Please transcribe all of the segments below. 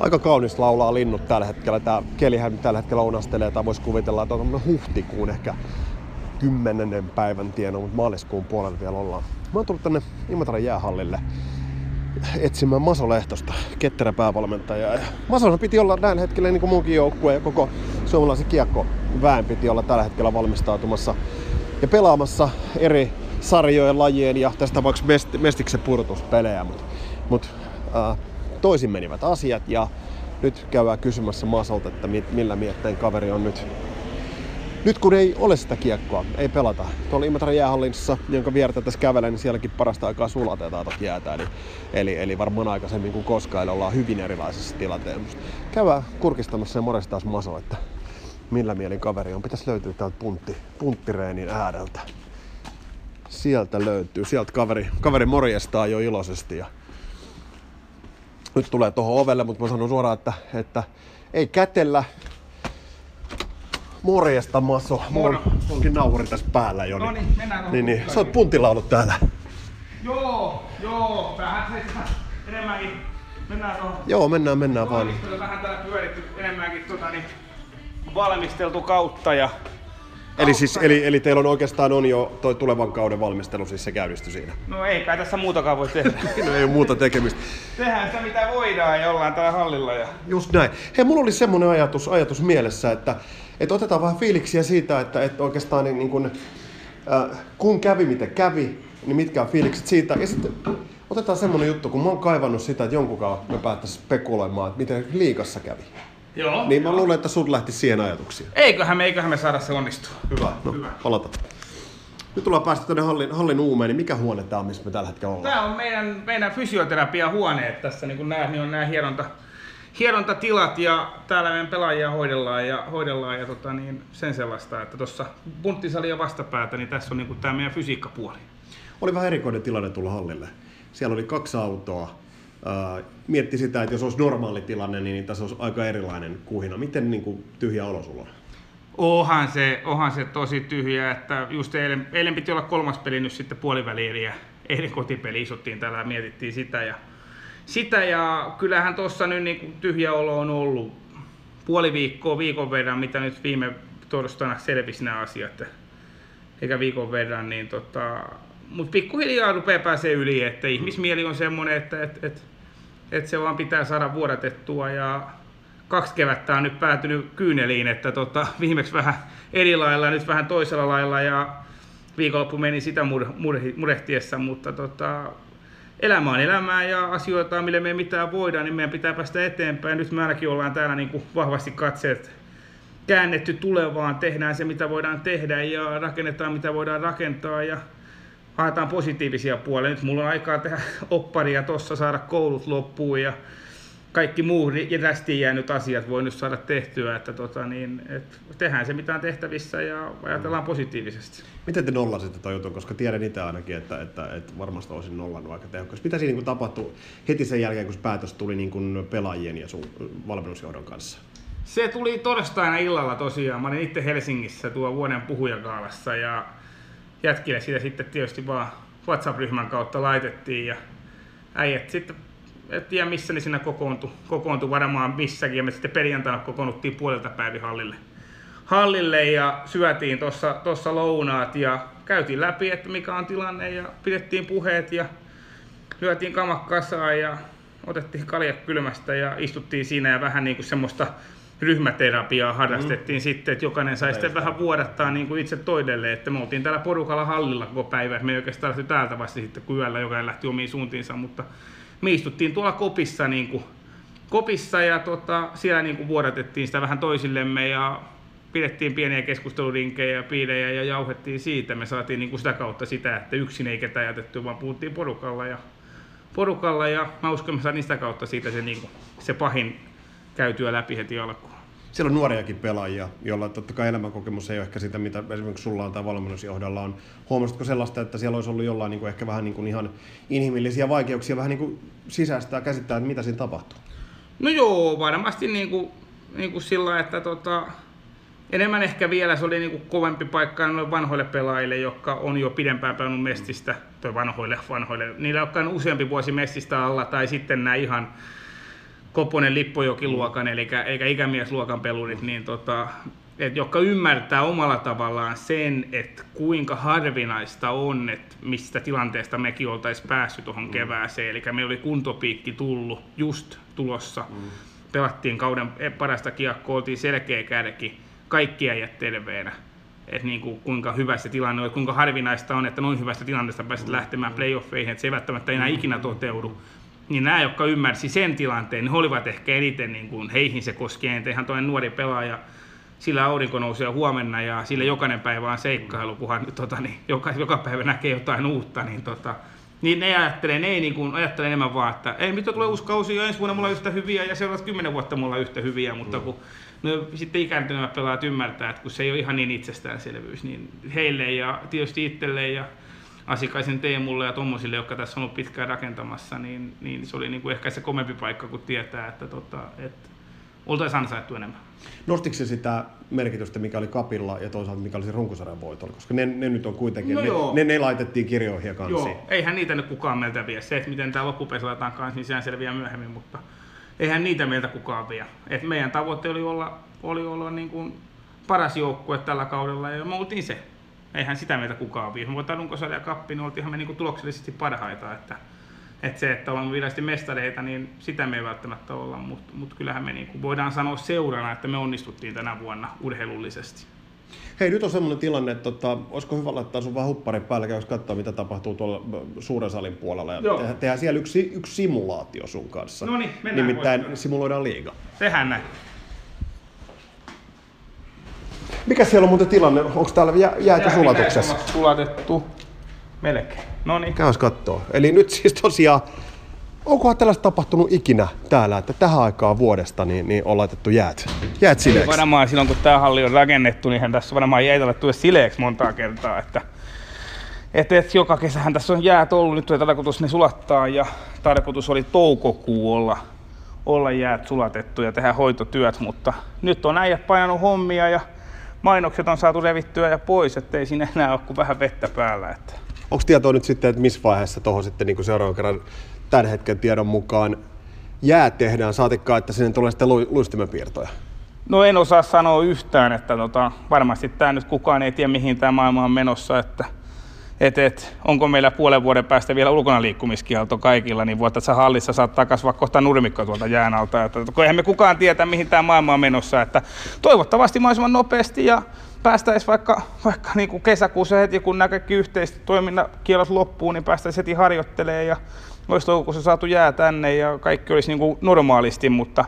Aika kaunis laulaa linnut tällä hetkellä. Tämä kelihän tällä hetkellä unastelee, tai voisi kuvitella, että on huhtikuun ehkä kymmenennen päivän tieno, mutta maaliskuun puolella vielä ollaan. Mä oon tullut tänne Imatran jäähallille etsimään Maso Lehtosta, ketterä päävalmentaja. Ja Masolla piti olla näin hetkellä niin kuin muunkin joukkue ja koko suomalaisen kiekko väen piti olla tällä hetkellä valmistautumassa ja pelaamassa eri sarjojen, lajien ja tästä tapauksessa mest- Mestiksen pudotuspelejä. Mutta mut, äh, toisin menivät asiat ja nyt käydään kysymässä Masolta, että millä mietteen kaveri on nyt nyt kun ei ole sitä kiekkoa, ei pelata. Tuolla Imatran jäähallinnossa, jonka viertä tässä kävelen, niin sielläkin parasta aikaa sulatetaan toki jäätä. Eli, eli, eli varmaan aikaisemmin kuin koskaan, eli ollaan hyvin erilaisessa tilanteessa. Käydään kurkistamassa ja morestaan Maso, että millä mielin kaveri on. Pitäisi löytyä täältä puntti, punttireenin ääreltä. Sieltä löytyy. Sieltä kaveri, kaveri morjestaa jo iloisesti. Ja nyt tulee tuohon ovelle, mutta mä sanon suoraan, että, että ei kätellä, Morjesta Maso. Mulla on, onkin nauhuri tässä päällä jo. No niin, mennään niin, niin. Sä oot puntilaulut täällä. Joo, joo. Vähän se enemmänkin. Mennään tuohon. Joo, mennään, mennään vaan. Vähän täällä pyöritty enemmänkin tota, niin, valmisteltu kautta ja Eli, siis, eli, eli teillä on oikeastaan on jo toi tulevan kauden valmistelu, siis se käynnistyi siinä? No ei kai tässä muutakaan voi tehdä. no ei ole muuta tekemistä. Tehdään sitä mitä voidaan ja ollaan täällä hallilla. Ja... Just näin. Hei, mulla oli semmoinen ajatus, ajatus mielessä, että, että otetaan vähän fiiliksiä siitä, että, että oikeastaan niin, niin kun, äh, kun kävi miten kävi, niin mitkä on fiilikset siitä. Ja sitten otetaan semmoinen juttu, kun mä oon kaivannut sitä, että jonkunkaan me päättäisiin spekuloimaan, että miten liikassa kävi. Joo. Niin mä luulen, että sun lähti siihen ajatuksiin. Eiköhän me, eiköhän me saada se onnistua. Hyvä, no Hyvä. palataan. Nyt tullaan päästä tänne hallin, hallin uumeen, niin mikä huone tämä on, missä me tällä hetkellä ollaan? Tämä on meidän, meidän fysioterapiahuoneet tässä, niin kuin näet, niin on nämä hieronta, hierontatilat ja täällä meidän pelaajia hoidellaan ja, hoidellaan ja tota, niin sen sellaista, että tuossa punttisali ja vastapäätä, niin tässä on niin tämä meidän fysiikkapuoli. Oli vähän erikoinen tilanne tulla hallille. Siellä oli kaksi autoa, mietti sitä, että jos olisi normaali tilanne, niin tässä olisi aika erilainen kuhina. Miten niin kuin, tyhjä olo sulla on? Onhan se, onhan se tosi tyhjä, että just eilen, eilen piti olla kolmas peli nyt sitten puoliväliin ja eilen kotipeli isottiin täällä ja mietittiin sitä ja, sitä ja kyllähän tuossa nyt niin kuin tyhjä olo on ollut puoli viikkoa, viikon verran, mitä nyt viime torstaina selvisi nämä asiat, eikä viikon verran, niin tota, mutta pikkuhiljaa rupeaa pääsee yli, että ihmismieli on semmoinen, että et, et, et se vaan pitää saada vuodatettua. Ja kaksi kevättä on nyt päätynyt kyyneliin, että tota, viimeksi vähän eri lailla, nyt vähän toisella lailla. Ja viikonloppu meni sitä mur, mur, murehtiessa, mutta tota, elämä on elämää ja asioita, mille me ei mitään voida, niin meidän pitää päästä eteenpäin. Nyt me ainakin ollaan täällä niin kuin vahvasti katseet käännetty tulevaan, tehdään se mitä voidaan tehdä ja rakennetaan mitä voidaan rakentaa. Ja haetaan positiivisia puolia. Nyt mulla on aikaa tehdä opparia tuossa, saada koulut loppuun ja kaikki muu rästiin jäänyt asiat voi nyt saada tehtyä, että tota, niin, et tehdään se mitä on tehtävissä ja ajatellaan positiivisesti. Miten te nollasitte toi jutun, koska tiedän itse ainakin, että, että, että varmasti olisin nollannut aika tehokkaasti. Mitä siinä niin tapahtui heti sen jälkeen, kun päätös tuli niin kuin pelaajien ja sun valmennusjohdon kanssa? Se tuli torstaina illalla tosiaan. Mä olin itse Helsingissä tuo vuoden puhujakaalassa ja jätkille sitä sitten tietysti vaan WhatsApp-ryhmän kautta laitettiin ja äijät sitten et tiedä missä ne siinä kokoontui, kokoontui varmaan missäkin ja me sitten perjantaina kokoonnuttiin puolelta päivin hallille, hallille ja syötiin tuossa tossa lounaat ja käytiin läpi, että mikä on tilanne ja pidettiin puheet ja lyötiin kamat kasaan ja otettiin kaljat kylmästä ja istuttiin siinä ja vähän niin kuin semmoista ryhmäterapiaa harrastettiin mm. sitten, että jokainen sai sitten vähän vuodattaa niin kuin itse toidelle, että me oltiin täällä porukalla hallilla koko päivä, me ei oikeastaan lähty täältä vasta sitten, kun yöllä jokainen lähti omiin suuntiinsa, mutta me istuttiin tuolla kopissa, niin kuin, kopissa ja tota, siellä niin kuin vuodatettiin sitä vähän toisillemme ja pidettiin pieniä keskustelurinkejä ja piilejä ja jauhettiin siitä. Me saatiin niin kuin sitä kautta sitä, että yksin ei ketään jätetty, vaan puhuttiin porukalla ja, porukalla ja mä uskon, että sitä kautta siitä se, niin kuin, se pahin käytyä läpi heti alkuun. Siellä on nuoriakin pelaajia, joilla totta kai elämänkokemus ei ole ehkä sitä, mitä esimerkiksi sulla on tai valmennusjohdolla on. Huomasitko sellaista, että siellä olisi ollut jollain niin kuin ehkä vähän niin kuin ihan inhimillisiä vaikeuksia vähän niin kuin sisäistää käsittää, että mitä siinä tapahtuu? No joo, varmasti niin kuin, niin kuin sillä, että tota, enemmän ehkä vielä se oli niin kuin kovempi paikka noille vanhoille pelaajille, jotka on jo pidempään pelannut mestistä, tai vanhoille, vanhoille, niillä on useampi vuosi mestistä alla, tai sitten nämä ihan Koponen Lippojoki-luokan, eli eikä ikämiesluokan pelurit, niin tota, et, jotka ymmärtää omalla tavallaan sen, että kuinka harvinaista on, että mistä tilanteesta mekin oltaisiin päässyt tuohon mm. kevääseen. Eli meillä oli kuntopiikki tullut just tulossa. Mm. Pelattiin kauden parasta kiekkoa, oltiin selkeä kärki, kaikki äijät terveenä. Että niin kuin, kuinka hyvä se tilanne on, kuinka harvinaista on, että noin hyvästä tilanteesta pääset mm. lähtemään playoffeihin, että se ei välttämättä enää ikinä toteudu niin nämä, jotka ymmärsi sen tilanteen, niin he olivat ehkä eniten, niin kuin, heihin se koskee, eihän toinen nuori pelaaja, sillä aurinko nousee huomenna ja sillä jokainen päivä on seikkailu, kunhan tota, niin, joka, joka päivä näkee jotain uutta, niin, tota, niin ne ajattelee, ne ei niin kuin, ajattelee enemmän vaan, että ei mitä tulee uusi kausi ja ensi vuonna mulla on yhtä hyviä ja seuraavat kymmenen vuotta mulla on yhtä hyviä, mutta kun no, sitten ikääntyneemmät pelaajat ymmärtää, että kun se ei ole ihan niin itsestäänselvyys, niin heille ja tietysti itselleen ja Asikaisen Teemulle ja tuommoisille, jotka tässä on ollut pitkään rakentamassa, niin, niin se oli niin kuin ehkä se komempi paikka, kun tietää, että, tota, että oltaisiin ansaittu enemmän. Nostiko se sitä merkitystä, mikä oli Kapilla ja toisaalta mikä oli se runkosarjan voitolla? Koska ne, ne, nyt on kuitenkin, no ne, ne, ne, laitettiin kirjoihin ja kansiin. Joo, eihän niitä nyt kukaan meiltä vie. Se, että miten tämä loppupeli laitetaan kanssa, niin sehän selviää myöhemmin, mutta eihän niitä meiltä kukaan vie. Et meidän tavoite oli olla, oli olla niin kuin paras joukkue tällä kaudella ja me oltiin se eihän sitä meitä kukaan vie. Me voidaan runkosarja kappi, niin oltiinhan me niinku tuloksellisesti parhaita. Että, että se, että ollaan virallisesti mestareita, niin sitä me ei välttämättä olla, mutta mut kyllähän me niinku voidaan sanoa seurana, että me onnistuttiin tänä vuonna urheilullisesti. Hei, nyt on sellainen tilanne, että tota, olisiko hyvä laittaa sun vähän hupparin päälle, jos katsoa, mitä tapahtuu tuolla suuren salin puolella. Ja Joo. tehdään siellä yksi, yksi simulaatio sun kanssa. No niin, mennään. Nimittäin voisi. simuloidaan liiga. Tehdään näin. Mikä siellä on muuten tilanne? Onko täällä jä, jäitä sulatuksessa? Sulatettu. Melkein. No niin. Käys kattoo. Eli nyt siis tosiaan, onkohan tällaista tapahtunut ikinä täällä, että tähän aikaan vuodesta niin, niin on laitettu jäät, jäät sileeksi? Varmaan silloin kun tämä halli on rakennettu, niin tässä varmaan jäitä laittu sileeksi montaa kertaa. Että, et, et, joka kesähän tässä on jäät ollut, nyt on tarkoitus ne sulattaa ja tarkoitus oli toukokuu olla, olla jäät sulatettu ja tehdä hoitotyöt, mutta nyt on äijät painanut hommia ja mainokset on saatu revittyä ja pois, ettei siinä enää ole kuin vähän vettä päällä. Että. Onko tietoa nyt sitten, että missä vaiheessa tuohon sitten niin seuraavan kerran tämän hetken tiedon mukaan jää tehdään, saatikkaa, että sinne tulee sitten luistimenpiirtoja? No en osaa sanoa yhtään, että tota, varmasti tämä nyt kukaan ei tiedä mihin tämä maailma on menossa, että et, et, onko meillä puolen vuoden päästä vielä ulkona liikkumiskielto kaikilla, niin vuotta sä hallissa saattaa kasvaa kohta nurmikko tuolta jään alta. Että, kun eihän me kukaan tietä, mihin tämä maailma on menossa. Että toivottavasti mahdollisimman nopeasti ja päästäisiin vaikka, vaikka niin kuin kesäkuussa heti, kun nämä kaikki yhteiset kielot loppuu, niin päästäisiin heti harjoittelemaan ja olisi toukokuussa saatu jää tänne ja kaikki olisi niin kuin normaalisti, mutta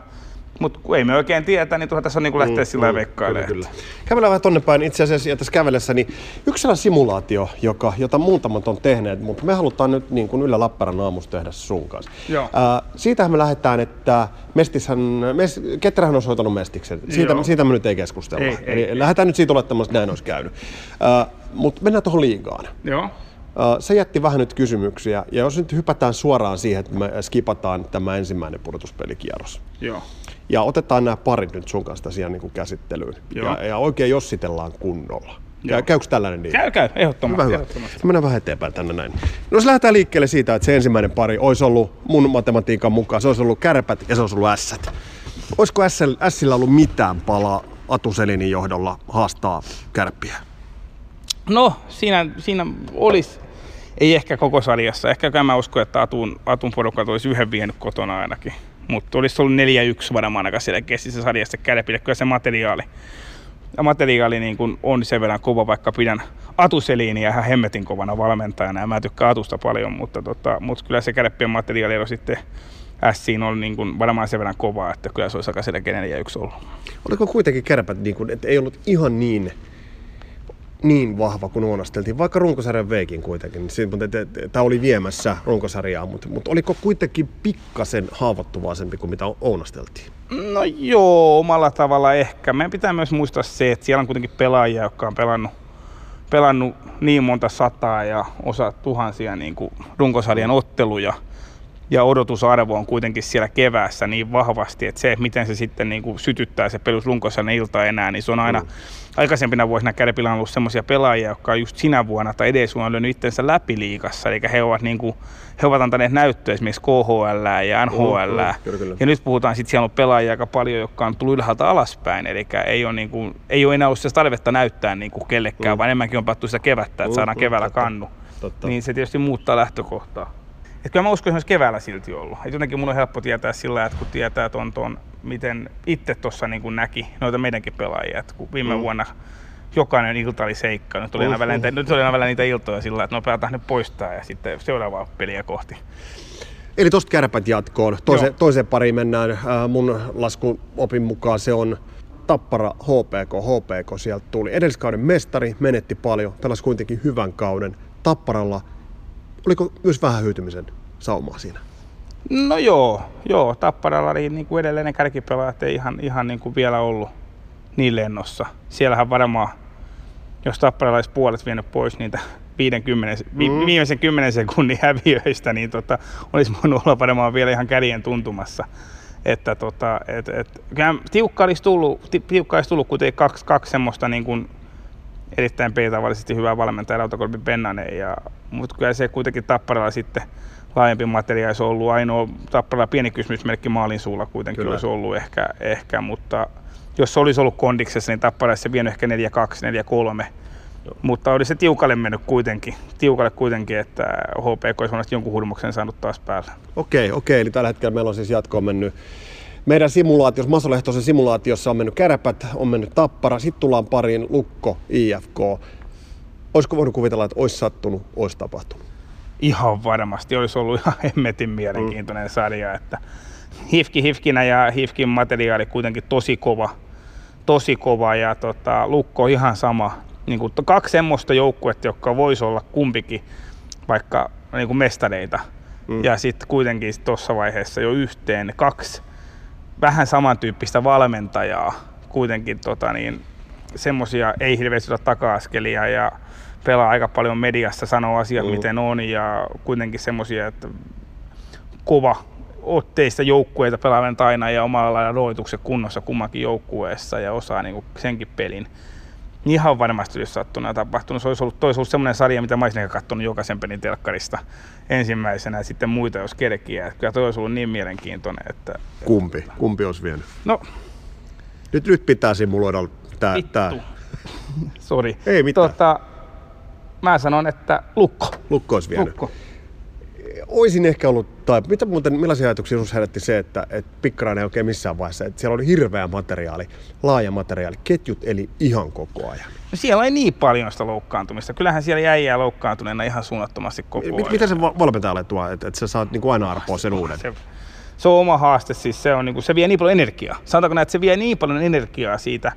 mutta kun ei me oikein tietä, niin tuohon tässä on niin kuin lähteä mm, sillä mm, veikkailemaan. Kyllä, kyllä. Kävellään vähän tonne päin itse asiassa ja tässä kävellessä, niin yksi sellainen simulaatio, joka, jota muutamat on tehneet, mutta me halutaan nyt niin kuin Yle Lappeenrannan aamussa tehdä sun kanssa. Joo. Äh, siitähän me lähdetään, että Mestishän, mes, Ketterähän on soitanut Mestiksen. Siitä, siitä me nyt ei keskustella. Ei, Eli ei, lähdetään ei. nyt siitä olettamassa, että näin olisi käynyt. Äh, mutta mennään tuohon liigaan. Joo. Se jätti vähän nyt kysymyksiä, ja jos nyt hypätään suoraan siihen, että me skipataan tämä ensimmäinen pudotuspelikierros. Joo. Ja otetaan nämä parit nyt sun kanssa siihen niin kuin käsittelyyn. Ja, ja, oikein jossitellaan kunnolla. Joo. Käykö tällainen niin? Käy, käy, ehdottomasti. Hyvä, ehdottomasti. Mennään vähän eteenpäin tänne näin. No se lähdetään liikkeelle siitä, että se ensimmäinen pari olisi ollut mun matematiikan mukaan, se olisi ollut kärpät ja se olisi ollut ässät. Olisiko ässillä ollut mitään palaa Atuselinin johdolla haastaa kärppiä? No, siinä, siinä olisi, ei ehkä koko sarjassa. Ehkä mä uskon, että Atun, Atun porukat olisi yhden vienyt kotona ainakin mutta olisi ollut 4-1 varmaan aika selkeästi sarjassa kärpille. Kyllä se materiaali, ja materiaali niin kuin on sen verran kova, vaikka pidän Atuseliiniä ihan hemmetin kovana valmentajana ja mä tykkään Atusta paljon, mutta, tota, mutta kyllä se kärppien materiaali on sitten Siin on niin kuin varmaan sen verran kovaa, että kyllä se olisi aika selkeä 4-1 ollut. Oliko kuitenkin kärpät, niin kuin, että ei ollut ihan niin niin vahva kuin ounasteltiin, vaikka runkosarjan veikin kuitenkin. Tämä oli viemässä runkosarjaa, mutta, mutta oliko kuitenkin pikkasen haavoittuvaisempi kuin mitä ounasteltiin? No joo, omalla tavalla ehkä. Meidän pitää myös muistaa se, että siellä on kuitenkin pelaajia, jotka on pelannut, pelannut niin monta sataa ja osa tuhansia niin kuin runkosarjan otteluja. Ja odotusarvo on kuitenkin siellä keväässä niin vahvasti, että se, miten se sitten niin kuin sytyttää se pelus runkosainen ilta enää, niin se on aina mm. aikaisempina vuosina Kärpillä on ollut semmoisia pelaajia, jotka on just sinä vuonna tai edes on löynyt itsensä läpi liigassa, eli he ovat, niin kuin, he ovat antaneet näyttöä esimerkiksi KHL ja NHL, mm, mm, kyllä, kyllä. ja nyt puhutaan sitten, siellä on pelaajia aika paljon, jotka on tullut ylhäältä alaspäin, eli ei ole, niin kuin, ei ole enää ollut sitä tarvetta näyttää niin kuin kellekään, mm. vaan enemmänkin on pattu sitä kevättä, että mm, saadaan mm, keväällä totta, kannu. Totta. Niin se tietysti muuttaa lähtökohtaa. Et kyllä mä uskon, että keväällä silti ollut. Et jotenkin mun on helppo tietää sillä, että kun tietää ton, ton miten itse tuossa niin näki noita meidänkin pelaajia, että kun viime mm. vuonna jokainen ilta oli seikka. Nyt oli, aina välillä, nyt oli aina välillä niitä iltoja sillä, että nopeaa nyt poistaa ja sitten seuraavaa peliä kohti. Eli tuosta kärpät jatkoon. Toise, toiseen pariin mennään. mun laskun opin mukaan se on Tappara HPK. HPK sieltä tuli. Edelliskauden mestari, menetti paljon, pelasi kuitenkin hyvän kauden. Tapparalla oliko myös vähän hyytymisen saumaa siinä? No joo, joo. Tapparalla oli niin kuin edelleen ne kärkipelaajat ei ihan, ihan niin kuin vielä ollut niin lennossa. Siellähän varmaan, jos Tapparalla olisi puolet vienyt pois niitä 50, mm. viimeisen 10 sekunnin häviöistä, niin tota, olisi voinut olla varmaan vielä ihan kädien tuntumassa. Että tota, et, et, tiukka olisi tullut, tiukka olisi tullut kuitenkin kaksi, kaksi semmoista niin kuin erittäin peitavallisesti hyvää valmentaja Rautakorpi Pennanen, ja, mutta kyllä se kuitenkin Tapparalla sitten laajempi materiaali olisi ollut ainoa Tapparalla pieni kysymysmerkki maalin suulla kuitenkin kyllä. olisi ollut ehkä, ehkä, mutta jos se olisi ollut kondiksessa, niin Tappara olisi vienyt ehkä 4-2, 4-3, Joo. Mutta oli se tiukalle mennyt kuitenkin, tiukalle kuitenkin, että HPK olisi jonkun hurmuksen saanut taas päällä. Okei, okei, eli tällä hetkellä meillä on siis jatkoon mennyt meidän simulaatiossa, Masolehtoisen simulaatiossa on mennyt kärpät, on mennyt tappara, sitten tullaan pariin Lukko, IFK. Olisiko voinut kuvitella, että olisi sattunut, olisi tapahtunut? Ihan varmasti, olisi ollut ihan hemmetin mielenkiintoinen mm. sarja, että Hifki Hifkinä ja Hifkin materiaali kuitenkin tosi kova, tosi kova ja tota, Lukko ihan sama. Niin kuin kaksi semmoista joukkuetta, jotka voisi olla kumpikin vaikka niin kuin mestareita. Mm. Ja sitten kuitenkin tuossa vaiheessa jo yhteen kaksi vähän samantyyppistä valmentajaa kuitenkin tota niin, semmosia ei hirveästi ole taka-askelia ja pelaa aika paljon mediassa, sanoo asiat mm. miten on ja kuitenkin semmosia, että kova otteista joukkueita pelaavan aina ja omalla lailla roituksen kunnossa kummankin joukkueessa ja osaa niin senkin pelin. Niin ihan varmasti olisi sattunut ja tapahtunut. Se olisi ollut, olisi ollut semmoinen sarja, mitä mä olisin katsonut jokaisen pelin telkkarista ensimmäisenä ja sitten muita jos kerkiä. Kyllä toi olisi ollut niin mielenkiintoinen. Että, Kumpi? Kumpi olisi vienyt? No. Nyt, nyt pitää simuloida tää. Vittu. tää. Sori. Ei mitään. Tota, mä sanon, että lukko. Lukko olisi vienyt. Lukko oisin ehkä ollut, tai mitä muuten, millaisia ajatuksia sinussa herätti se, että, että Pikkarainen ei oikein missään vaiheessa, että siellä oli hirveä materiaali, laaja materiaali, ketjut eli ihan koko ajan. No siellä ei niin paljon sitä loukkaantumista. Kyllähän siellä jäi jää loukkaantuneena ihan suunnattomasti koko ajan. Mitä se valmentajalle tuo, että, että sä saat niin kuin aina arpoa sen uuden? Se, se on oma haaste, siis se, on, niin kuin, se vie niin paljon energiaa. Sanotaanko näin, että se vie niin paljon energiaa siitä,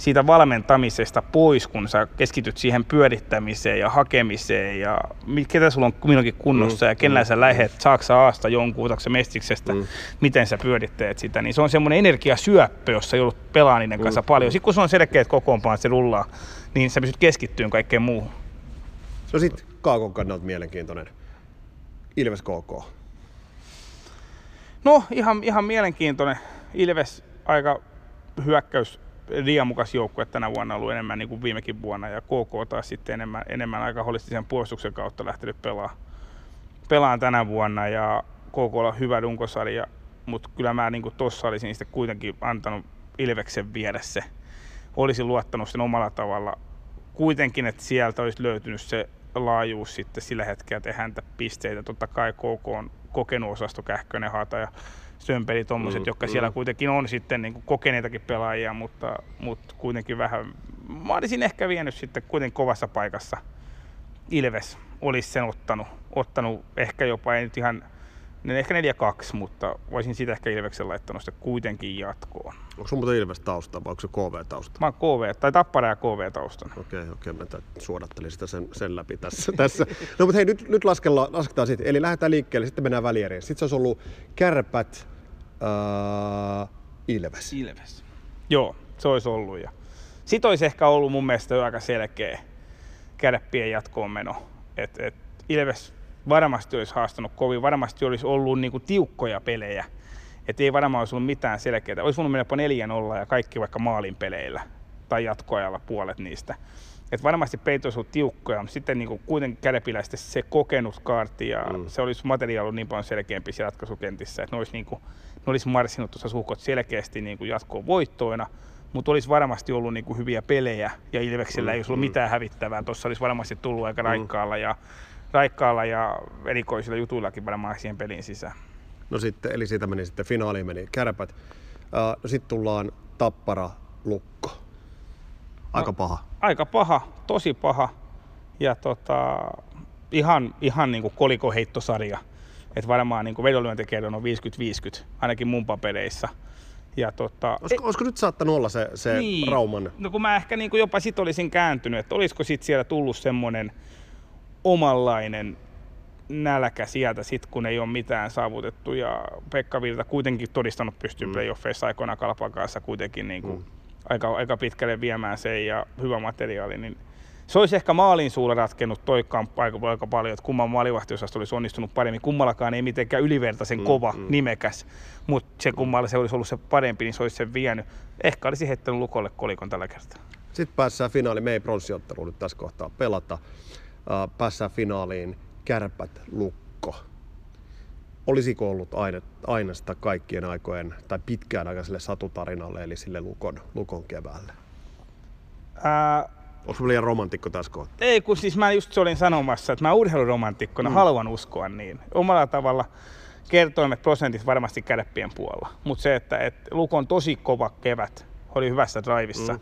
siitä valmentamisesta pois, kun sä keskityt siihen pyörittämiseen ja hakemiseen ja ketä sulla on milloinkin kunnossa mm, ja kenellä mm, sä lähet, mm. saako sä aasta jonkun, otatko sä mestiksestä, mm. miten sä pyöritteet sitä, niin se on semmoinen energiasyöppö, jossa joudut pelaamaan niiden kanssa mm, paljon. Sitten kun se on selkeät kokoonpaan, että se rullaa, niin sä pystyt keskittyyn kaikkeen muuhun. No sitten Kaakon kannalta mielenkiintoinen. Ilves KK. No ihan, ihan mielenkiintoinen. Ilves aika hyökkäys riemukas joukkue tänä vuonna ollut enemmän niin kuin viimekin vuonna ja KK taas sitten enemmän, enemmän aika holistisen puolustuksen kautta lähtenyt pelaamaan pelaan tänä vuonna ja KK on hyvä runkosarja, mutta kyllä mä niin tuossa olisin sitten kuitenkin antanut Ilveksen viedä se. Olisin luottanut sen omalla tavalla. Kuitenkin, että sieltä olisi löytynyt se laajuus sitten sillä hetkellä tehdä pisteitä. Totta kai KK on kokenut osasto Kähkönen, Hata ja Stömpeli, tuommoiset, mm, jotka mm. siellä kuitenkin on sitten niin kuin kokeneitakin pelaajia, mutta, mutta kuitenkin vähän, mä olisin ehkä vienyt sitten kuitenkin kovassa paikassa Ilves olisi sen ottanut, ottanut ehkä jopa, ei nyt ihan, ehkä 4-2, mutta voisin sitä ehkä Ilveksen laittanut sitten kuitenkin jatkoon. Onko sun muuten Ilves tausta vai onko se KV tausta? Mä oon KV, tai Tappara ja KV taustan. Okei, okay, okei, okay, mä suodattelin sitä sen, sen läpi tässä. tässä. No mutta hei, nyt, nyt laskellaan, lasketaan sitten. Eli lähdetään liikkeelle, sitten mennään välieriin. Sitten se olisi ollut kärpät, äh, Ilves. Ilves. Joo, se olisi ollut. Ja sitten olisi ehkä ollut mun mielestä aika selkeä kärppien jatkoon meno. Et, et Ilves varmasti olisi haastanut kovin, varmasti olisi ollut niin kuin tiukkoja pelejä. Että ei varmaan olisi ollut mitään selkeää. Olisi voinut mennä jopa 4-0 ja kaikki vaikka maalin peleillä tai jatkoajalla puolet niistä. Et varmasti peit olisi ollut tiukkoja, mutta sitten niin kuin kuitenkin kädepiläisesti se kokenut kaarti ja mm. se olisi materiaali ollut niin paljon selkeämpi siellä ratkaisukentissä, että ne olisi, niin kuin, ne olisi marssinut tuossa suhkot selkeästi niin kuin jatkoon voittoina, mutta olisi varmasti ollut niin kuin hyviä pelejä ja Ilveksellä mm, ei olisi ollut mm. mitään hävittävää. Tuossa olisi varmasti tullut aika mm. raikkaalla ja, raikkaalla ja erikoisilla jutuillakin varmaan siihen pelin sisään. No sitten, eli siitä meni sitten finaaliin meni kärpät. No sitten tullaan Tappara Lukko. Aika no, paha. Aika paha, tosi paha. Ja tota, ihan, ihan niin kuin kolikoheittosarja. Että varmaan niin vedonlyöntikerron on 50-50, ainakin mun papereissa. Ja tota, olisiko, olisiko nyt saattanut olla se, se niin, Rauman? No kun mä ehkä niin kuin jopa sit olisin kääntynyt, että olisiko sit siellä tullut semmoinen omanlainen nälkä sieltä sit, kun ei ole mitään saavutettu. Ja Pekka Virta kuitenkin todistanut pystyy mm. playoffeissa aikoina Kalpan kanssa kuitenkin niin kuin mm. aika, aika pitkälle viemään sen ja hyvä materiaali. Niin se olisi ehkä maalin suulla ratkennut toi kamppa aika, aika paljon, että kumman maalivahtiosasto olisi onnistunut paremmin. Kummallakaan ei mitenkään ylivertaisen mm, kova, mm. nimekäs, mutta se kummalla se olisi ollut se parempi, niin se olisi sen vienyt. Ehkä olisi heittänyt lukolle kolikon tällä kertaa. Sitten päässään finaaliin, me ei nyt tässä kohtaa pelata. Uh, päässään finaaliin kärpät lukko. Olisiko ollut aina, sitä kaikkien aikojen tai pitkään aikaiselle satutarinalle, eli sille lukon, lukon keväälle? Ää, Onko liian romantikko tässä kohtaa? Ei, kun siis mä just olin sanomassa, että mä urheiluromantikkona mm. haluan uskoa niin. Omalla tavalla kertoimet prosentit varmasti kärppien puolella. Mutta se, että et Lukon tosi kova kevät, oli hyvässä drivissa. Mm.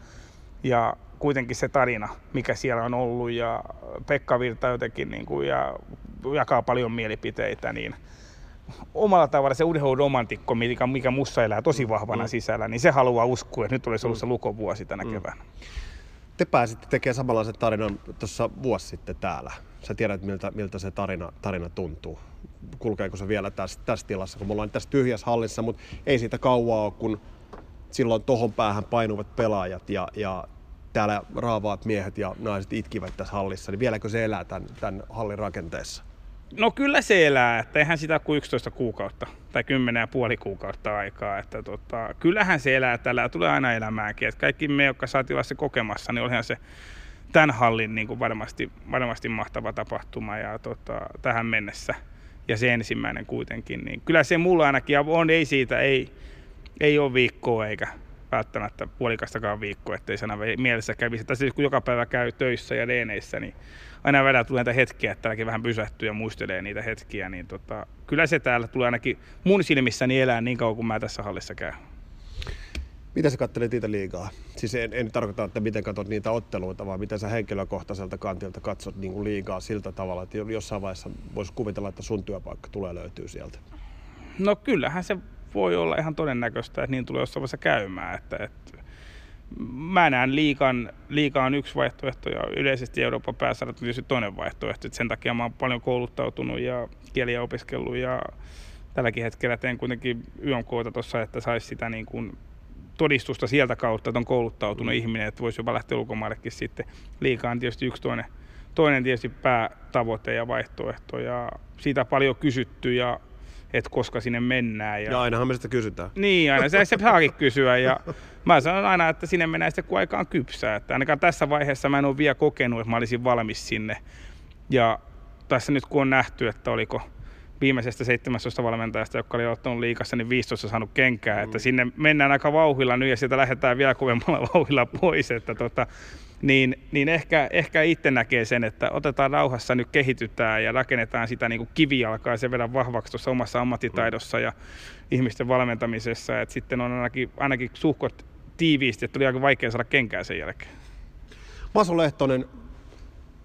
Ja kuitenkin se tarina, mikä siellä on ollut ja Pekka Virta jotenkin niin kuin, ja jakaa paljon mielipiteitä, niin omalla tavalla se urheiluromantikko, mikä, mikä mussa elää tosi vahvana mm. sisällä, niin se haluaa uskoa, että nyt olisi ollut mm. se lukovuosi tänä mm. keväänä. Te pääsitte tekemään samanlaisen tarinan tuossa vuosi sitten täällä. Sä tiedät, miltä, miltä se tarina, tarina tuntuu. Kulkeeko se vielä tässä, tässä tilassa, kun me ollaan tässä tyhjässä hallissa, mutta ei siitä kauaa ole, kun silloin tohon päähän painuvat pelaajat ja, ja täällä raavaat miehet ja naiset itkivät tässä hallissa, niin vieläkö se elää tämän, tämän hallin rakenteessa? No kyllä se elää, että eihän sitä kuin 11 kuukautta tai 10 ja puoli kuukautta aikaa. Että tota, kyllähän se elää tällä ja tulee aina elämäänkin. Että kaikki me, jotka saatiin se kokemassa, niin olihan se tämän hallin niin kuin varmasti, varmasti mahtava tapahtuma ja tota, tähän mennessä. Ja se ensimmäinen kuitenkin. Niin kyllä se mulla ainakin on, ei siitä, ei, ei ole viikkoa eikä välttämättä puolikastakaan viikkoa, ettei sana mielessä kävisi. Tässä siis kun joka päivä käy töissä ja deeneissä, niin aina vedä tulee niitä hetkiä, että täälläkin vähän pysähtyy ja muistelee niitä hetkiä, niin tota, kyllä se täällä tulee ainakin mun silmissäni elää niin kauan kuin mä tässä hallissa käyn. Mitä sä katselet niitä liigaa? Siis en, en tarkoita, että miten katsot niitä otteluita, vaan miten sä henkilökohtaiselta kantilta katsot niin kuin liigaa siltä tavalla, että jossain vaiheessa voisi kuvitella, että sun työpaikka tulee löytyy sieltä. No kyllähän se voi olla ihan todennäköistä, että niin tulee jossain vaiheessa käymään. Että, että mä näen liikan, liika on yksi vaihtoehto ja yleisesti Euroopan pääsarjat on tietysti toinen vaihtoehto. Että sen takia mä oon paljon kouluttautunut ja kieliä opiskellut ja tälläkin hetkellä teen kuitenkin YMKta tuossa, että saisi sitä niin kuin todistusta sieltä kautta, että on kouluttautunut mm. ihminen, että voisi jopa lähteä ulkomaillekin sitten. Liika on tietysti yksi toinen, toinen tietysti päätavoite ja vaihtoehto ja siitä paljon kysytty ja että koska sinne mennään. Ja, ja ainahan me sitä kysytään. Niin, aina se, se saakin kysyä. Ja mä sanon aina, että sinne mennään sitten kun aika on kypsää. Että ainakaan tässä vaiheessa mä en ole vielä kokenut, että mä olisin valmis sinne. Ja tässä nyt kun on nähty, että oliko viimeisestä 17 valmentajasta, joka oli ottanut liikassa, niin 15 saanut kenkää, mm. että sinne mennään aika vauhilla nyt ja sieltä lähdetään vielä kovemmalla vauhilla pois, että tota, niin, niin ehkä, ehkä itse näkee sen, että otetaan rauhassa nyt kehitytään ja rakennetaan sitä niin kuin kivijalkaa sen verran vahvaksi tuossa omassa ammattitaidossa ja ihmisten valmentamisessa, että sitten on ainakin, ainakin suhkot tiiviisti, että tuli aika vaikea saada kenkää sen jälkeen. Maso Lehtonen,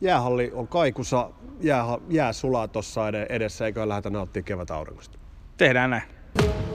jäähalli on kaikussa, jää, jää sulaa tuossa edessä, eikö lähdetä nauttimaan kevät auringosta? Tehdään näin.